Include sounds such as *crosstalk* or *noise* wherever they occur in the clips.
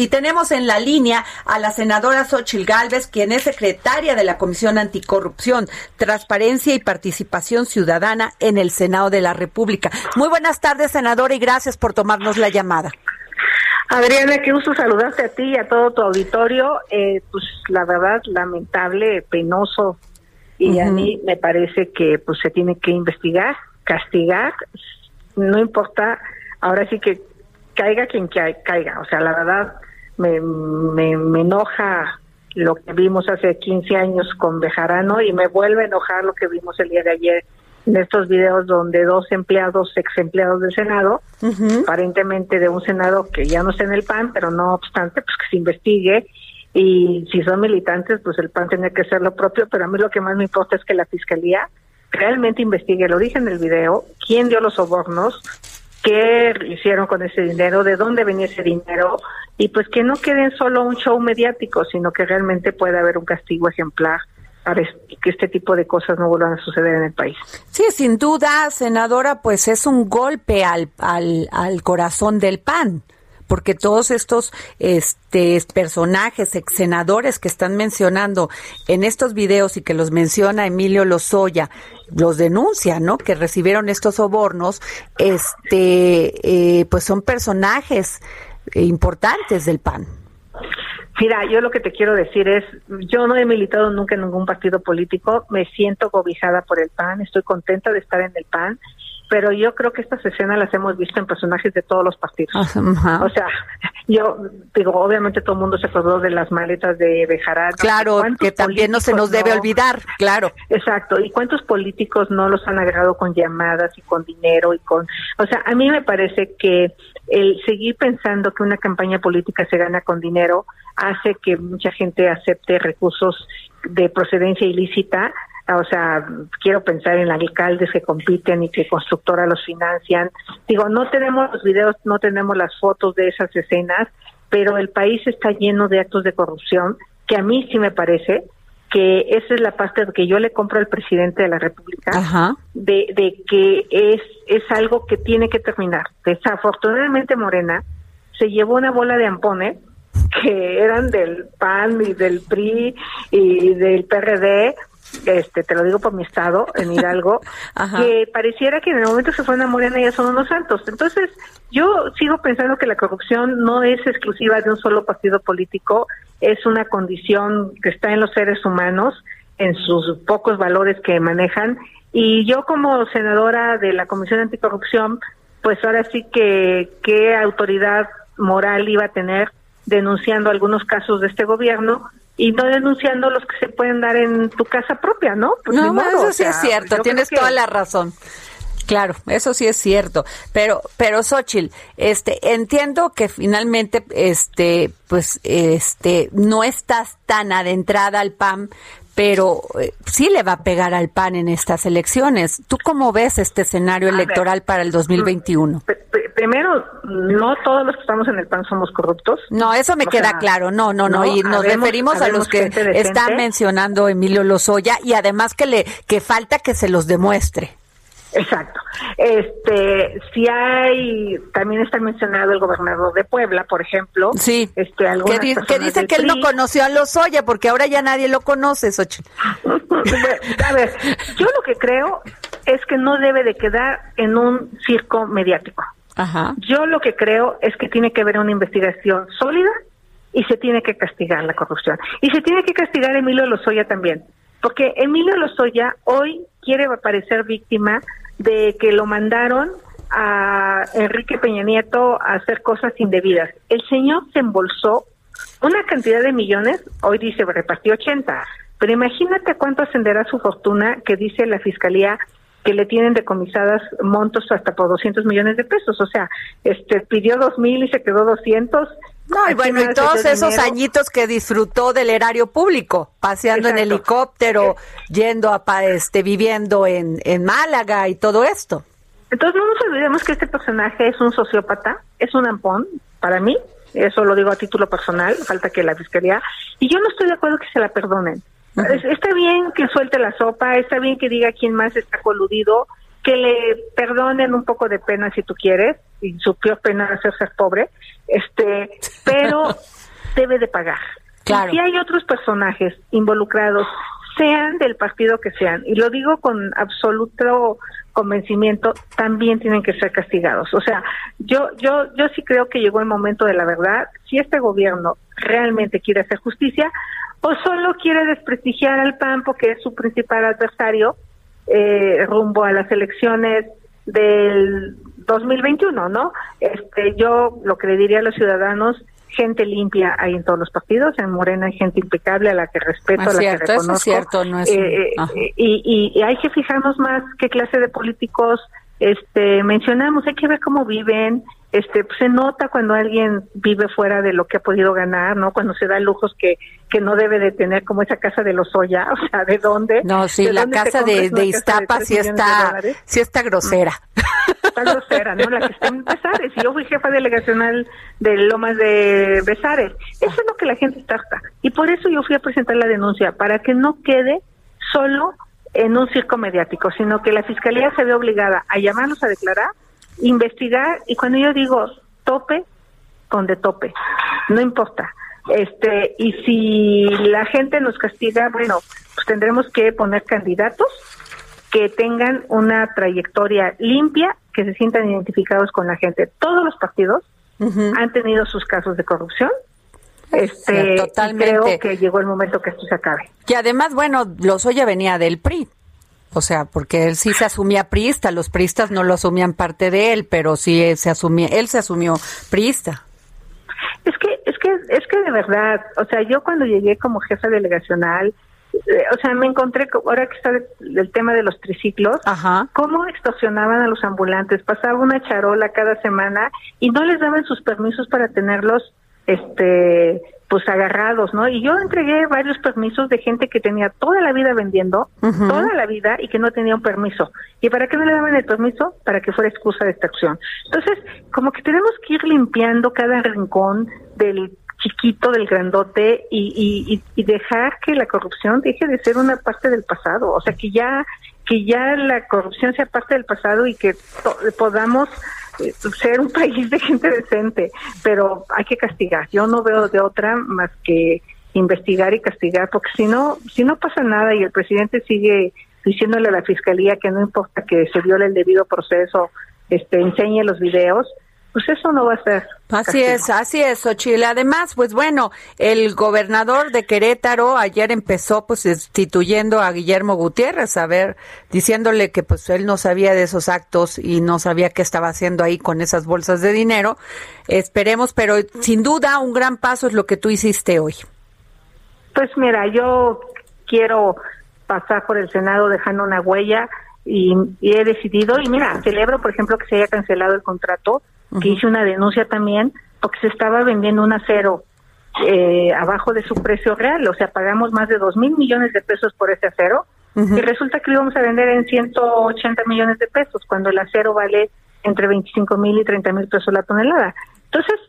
Y tenemos en la línea a la senadora Xochil Gálvez, quien es secretaria de la Comisión Anticorrupción, Transparencia y Participación Ciudadana en el Senado de la República. Muy buenas tardes, senadora, y gracias por tomarnos la llamada. Adriana, qué gusto saludarte a ti y a todo tu auditorio. Eh, pues la verdad, lamentable, penoso, y a mí me parece que pues se tiene que investigar, castigar, no importa, ahora sí que caiga quien caiga, o sea, la verdad me, me, me enoja lo que vimos hace 15 años con Bejarano y me vuelve a enojar lo que vimos el día de ayer en estos videos donde dos empleados, ex empleados del Senado, aparentemente de un Senado que ya no está en el PAN, pero no obstante, pues que se investigue. Y si son militantes, pues el PAN tiene que hacer lo propio, pero a mí lo que más me importa es que la Fiscalía realmente investigue el origen del video, quién dio los sobornos, qué hicieron con ese dinero, de dónde venía ese dinero, y pues que no queden solo un show mediático, sino que realmente pueda haber un castigo ejemplar para que este tipo de cosas no vuelvan a suceder en el país. Sí, sin duda, senadora, pues es un golpe al, al, al corazón del PAN porque todos estos este, personajes, ex senadores que están mencionando en estos videos y que los menciona Emilio Lozoya, los denuncia, ¿no? Que recibieron estos sobornos, este, eh, pues son personajes importantes del PAN. Mira, yo lo que te quiero decir es, yo no he militado nunca en ningún partido político, me siento cobijada por el PAN, estoy contenta de estar en el PAN pero yo creo que estas escenas las hemos visto en personajes de todos los partidos. O sea, *laughs* yo digo, obviamente todo el mundo se acordó de las maletas de Bejarano. Claro, que también no se nos debe olvidar, claro. Exacto, y cuántos políticos no los han agarrado con llamadas y con dinero y con... O sea, a mí me parece que el seguir pensando que una campaña política se gana con dinero hace que mucha gente acepte recursos de procedencia ilícita o sea, quiero pensar en alcaldes que compiten y que constructoras los financian. Digo, no tenemos los videos, no tenemos las fotos de esas escenas, pero el país está lleno de actos de corrupción que a mí sí me parece que esa es la parte que yo le compro al presidente de la República, De, de que es, es algo que tiene que terminar. Desafortunadamente Morena se llevó una bola de ampones que eran del PAN y del PRI y del PRD este, te lo digo por mi estado, en *laughs* Hidalgo, que pareciera que en el momento se fue una morena ya son unos santos. Entonces, yo sigo pensando que la corrupción no es exclusiva de un solo partido político, es una condición que está en los seres humanos, en sus pocos valores que manejan. Y yo como senadora de la Comisión Anticorrupción, pues ahora sí que qué autoridad moral iba a tener denunciando algunos casos de este gobierno y no denunciando los que se pueden dar en tu casa propia, ¿no? Pues no, eso sí es cierto, tienes toda la razón. Claro, eso sí es cierto, pero pero Xochitl, este entiendo que finalmente este pues este no estás tan adentrada al PAM, pero eh, sí le va a pegar al PAN en estas elecciones. ¿Tú cómo ves este escenario electoral para el 2021? Primero, no todos los que estamos en el PAN somos corruptos. No, eso me queda claro. No, no, no. y nos referimos a los que está mencionando Emilio Lozoya y además que le que falta que se los demuestre. Exacto. Este, si hay, también está mencionado el gobernador de Puebla, por ejemplo. Sí. Este, que, dice que él no conoció a Lozoya porque ahora ya nadie lo conoce, Xochitl. a ver, yo lo que creo es que no debe de quedar en un circo mediático. Ajá. Yo lo que creo es que tiene que haber una investigación sólida y se tiene que castigar la corrupción. Y se tiene que castigar a Emilio Lozoya también. Porque Emilio Lozoya hoy quiere aparecer víctima de que lo mandaron a Enrique Peña Nieto a hacer cosas indebidas. El señor se embolsó una cantidad de millones, hoy dice repartió 80, pero imagínate cuánto ascenderá su fortuna que dice la fiscalía que le tienen decomisadas montos hasta por 200 millones de pesos. O sea, este pidió dos mil y se quedó 200. No, y bueno, y todos esos añitos que disfrutó del erario público, paseando en helicóptero, yendo a, este, viviendo en, en Málaga y todo esto. Entonces no nos olvidemos que este personaje es un sociópata, es un ampón, para mí, eso lo digo a título personal, falta que la fiscalía, y yo no estoy de acuerdo que se la perdonen. Está bien que suelte la sopa, está bien que diga quién más está coludido, que le perdonen un poco de pena si tú quieres, y su peor pena es ser pobre, este, *laughs* pero debe de pagar. Claro. Y si hay otros personajes involucrados, sean del partido que sean, y lo digo con absoluto convencimiento, también tienen que ser castigados. O sea, yo, yo, yo sí creo que llegó el momento de la verdad. Si este gobierno realmente quiere hacer justicia, o solo quiere desprestigiar al PAN porque es su principal adversario eh, rumbo a las elecciones del 2021, ¿no? Este, yo lo que le diría a los ciudadanos, gente limpia hay en todos los partidos, en Morena hay gente impecable a la que respeto, a la que reconozco. es cierto, no es... Eh, eh, y, y, hay que fijarnos más qué clase de políticos este mencionamos, hay que ver cómo viven, este se nota cuando alguien vive fuera de lo que ha podido ganar, ¿no? Cuando se da lujos que que no debe de tener como esa casa de los Oya, *laughs* o sea, ¿de dónde? No, sí, la casa de, de Iztapa sí está sí está grosera. Está grosera, ¿no? La que está en Besares. Y yo fui jefa delegacional de Lomas de Besares. Eso es lo que la gente está Y por eso yo fui a presentar la denuncia, para que no quede solo en un circo mediático, sino que la fiscalía se ve obligada a llamarnos a declarar, investigar y cuando yo digo tope, con de tope, no importa. Este, y si la gente nos castiga, bueno, pues tendremos que poner candidatos que tengan una trayectoria limpia, que se sientan identificados con la gente. Todos los partidos han tenido sus casos de corrupción, este, creo que llegó el momento que esto se acabe. Que además, bueno, Lozoya venía del PRI. O sea, porque él sí se asumía priista, los priistas no lo asumían parte de él, pero sí se asumía, él se asumió priista. Es que, es que, es que de verdad, o sea, yo cuando llegué como jefa delegacional, eh, o sea, me encontré, ahora que está el tema de los triciclos, Ajá. cómo extorsionaban a los ambulantes. Pasaba una charola cada semana y no les daban sus permisos para tenerlos este pues agarrados, ¿no? Y yo entregué varios permisos de gente que tenía toda la vida vendiendo, toda la vida y que no tenía un permiso. ¿Y para qué no le daban el permiso? Para que fuera excusa de extracción. Entonces, como que tenemos que ir limpiando cada rincón del chiquito, del grandote y, y, y dejar que la corrupción deje de ser una parte del pasado. O sea, que ya que ya la corrupción sea parte del pasado y que podamos ser un país de gente decente, pero hay que castigar. Yo no veo de otra más que investigar y castigar, porque si no, si no pasa nada y el presidente sigue diciéndole a la fiscalía que no importa que se viole el debido proceso, este, enseñe los videos, pues eso no va a ser. Así es, así es, Ochile. Además, pues bueno, el gobernador de Querétaro ayer empezó pues destituyendo a Guillermo Gutiérrez, a ver, diciéndole que pues él no sabía de esos actos y no sabía qué estaba haciendo ahí con esas bolsas de dinero. Esperemos, pero sin duda un gran paso es lo que tú hiciste hoy. Pues mira, yo quiero pasar por el Senado dejando una huella y, y he decidido, y mira, celebro por ejemplo que se haya cancelado el contrato que hice una denuncia también porque se estaba vendiendo un acero eh, abajo de su precio real, o sea, pagamos más de dos mil millones de pesos por ese acero y resulta que lo íbamos a vender en 180 millones de pesos cuando el acero vale entre 25 mil y 30 mil pesos la tonelada. Entonces,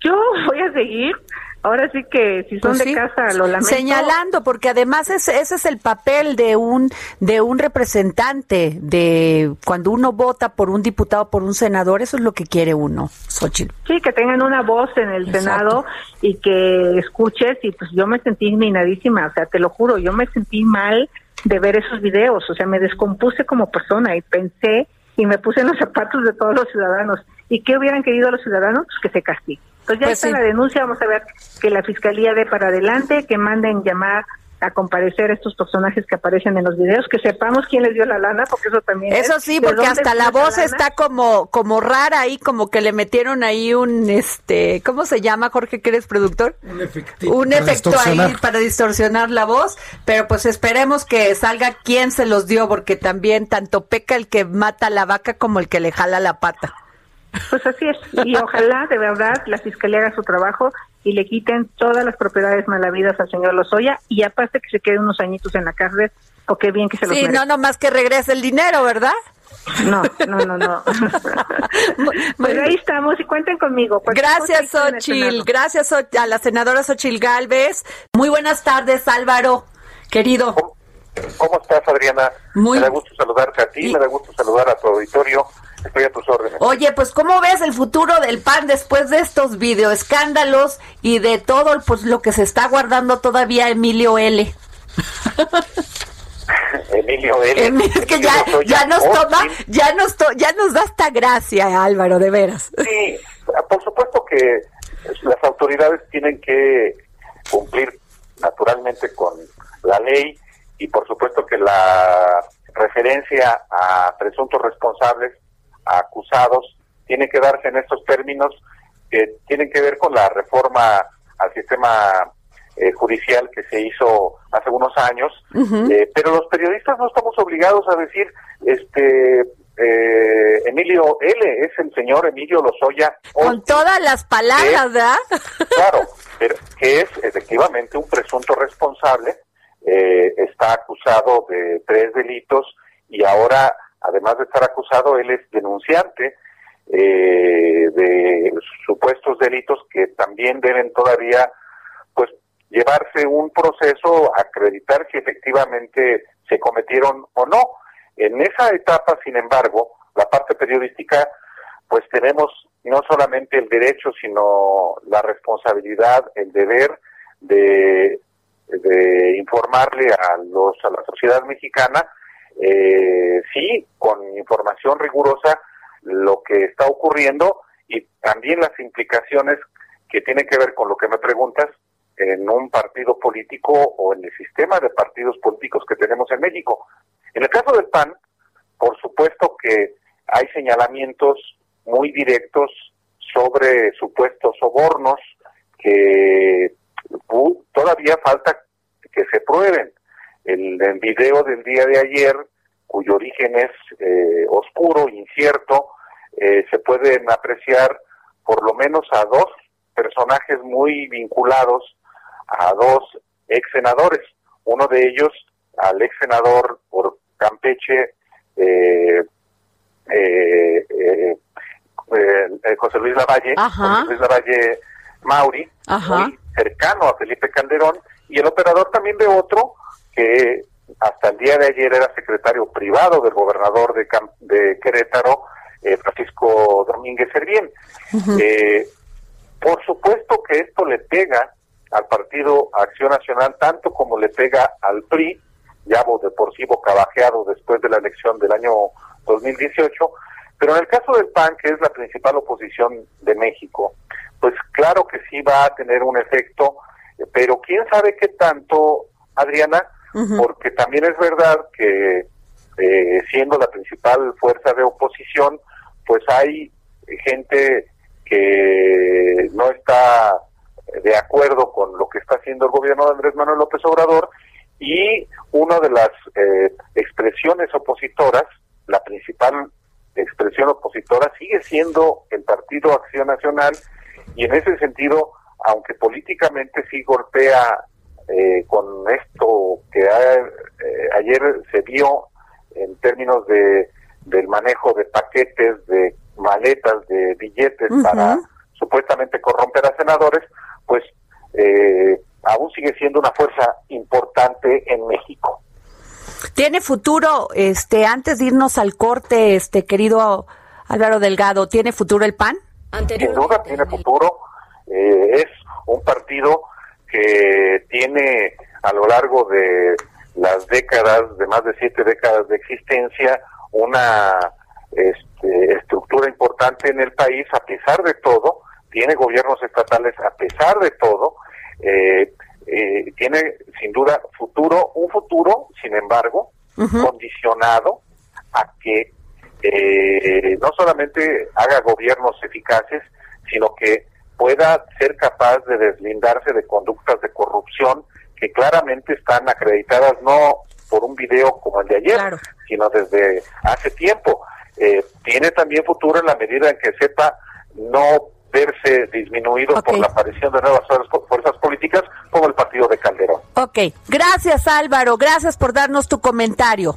yo *laughs* voy a seguir ahora sí que si son pues de casa lo lamento. Señalando, porque además ese, ese es el papel de un de un representante, de cuando uno vota por un diputado, por un senador, eso es lo que quiere uno, Xochitl. Sí, que tengan una voz en el Senado y que escuches y pues yo me sentí indignadísima, o sea, te lo juro, yo me sentí mal de ver esos videos, o sea, me descompuse como persona y pensé y me puse en los zapatos de todos los ciudadanos. ¿Y qué hubieran querido los ciudadanos? Pues que se castiguen. Pues ya pues está la denuncia, vamos a ver que la fiscalía dé para adelante, que manden llamar a comparecer estos personajes que aparecen en los videos, que sepamos quién les dio la lana, porque eso también. Eso sí, porque hasta la voz está como como rara ahí, como que le metieron ahí un este, ¿cómo se llama, Jorge, que eres productor? Un, efecto, un efecto ahí para distorsionar la voz, pero pues esperemos que salga quién se los dio, porque también tanto peca el que mata la vaca como el que le jala la pata. Pues así es, y ojalá de verdad la fiscalía haga su trabajo y le quiten todas las propiedades malavidas al señor Lozoya y aparte que se quede unos añitos en la cárcel, o qué bien que se los Sí, no, no más que regrese el dinero, ¿verdad? No, no, no, no. *laughs* pues ahí estamos y cuenten conmigo. Gracias, Xochil. Gracias a la senadora Xochil Galvez. Muy buenas tardes, Álvaro, querido. ¿Cómo, estás, Adriana? Muy... Me da gusto saludarte a ti, me da gusto saludar a tu auditorio. Estoy a tus órdenes. Oye, pues ¿cómo ves el futuro del PAN después de estos videoescándalos y de todo pues lo que se está guardando todavía Emilio L? *laughs* Emilio L. es que ya, ya nos toma, ya nos ya nos da esta gracia, Álvaro, de veras. Sí, por supuesto que las autoridades tienen que cumplir naturalmente con la ley y por supuesto que la referencia a presuntos responsables acusados tiene que darse en estos términos que tienen que ver con la reforma al sistema eh, judicial que se hizo hace unos años, eh, pero los periodistas no estamos obligados a decir, este, eh, Emilio L. es el señor Emilio Lozoya. Con todas las palabras, ¿verdad? *laughs* Claro, pero que es efectivamente un presunto responsable, está acusado de tres delitos y ahora además de estar acusado, él es denunciante eh, de supuestos delitos que también deben todavía pues llevarse un proceso acreditar si efectivamente se cometieron o no. En esa etapa, sin embargo, la parte periodística, pues tenemos no solamente el derecho, sino la responsabilidad, el deber de, de informarle a los a la sociedad mexicana eh, sí, con información rigurosa, lo que está ocurriendo y también las implicaciones que tienen que ver con lo que me preguntas en un partido político o en el sistema de partidos políticos que tenemos en México. En el caso del PAN, por supuesto que hay señalamientos muy directos sobre supuestos sobornos que todavía falta el, el video del día de ayer, cuyo origen es eh, oscuro, incierto, eh, se pueden apreciar por lo menos a dos personajes muy vinculados a dos ex senadores. Uno de ellos, al ex senador por Campeche, eh, José Luis Lavalle, José Luis Lavalle Mauri, muy cercano a Felipe Calderón, y el operador también de otro que hasta el día de ayer era secretario privado del gobernador de, de Querétaro, eh, Francisco Domínguez Servién. Eh, por supuesto que esto le pega al Partido Acción Nacional tanto como le pega al PRI, ya de por sí bocabajeado después de la elección del año 2018, pero en el caso del PAN, que es la principal oposición de México, pues claro que sí va a tener un efecto, pero quién sabe qué tanto, Adriana, porque también es verdad que eh, siendo la principal fuerza de oposición, pues hay gente que no está de acuerdo con lo que está haciendo el gobierno de Andrés Manuel López Obrador y una de las eh, expresiones opositoras, la principal expresión opositora sigue siendo el Partido Acción Nacional y en ese sentido, aunque políticamente sí golpea eh, con esto que eh, ayer se vio en términos de del manejo de paquetes, de maletas, de billetes para supuestamente corromper a senadores, pues eh, aún sigue siendo una fuerza importante en México. ¿Tiene futuro, este, antes de irnos al corte, este querido Álvaro Delgado, ¿tiene futuro el PAN? Sin duda tiene futuro. es un partido que tiene a lo largo de las décadas, de más de siete décadas de existencia, una este, estructura importante en el país, a pesar de todo, tiene gobiernos estatales a pesar de todo, eh, eh, tiene sin duda futuro, un futuro, sin embargo, condicionado a que eh, no solamente haga gobiernos eficaces, sino que pueda ser capaz de deslindarse de conductas de corrupción que claramente están acreditadas no por un video como el de ayer, sino desde hace tiempo. Eh, tiene también futuro en la medida en que sepa no verse disminuido por la aparición de nuevas fuerzas políticas como el partido de Calderón. Ok, gracias Álvaro, gracias por darnos tu comentario.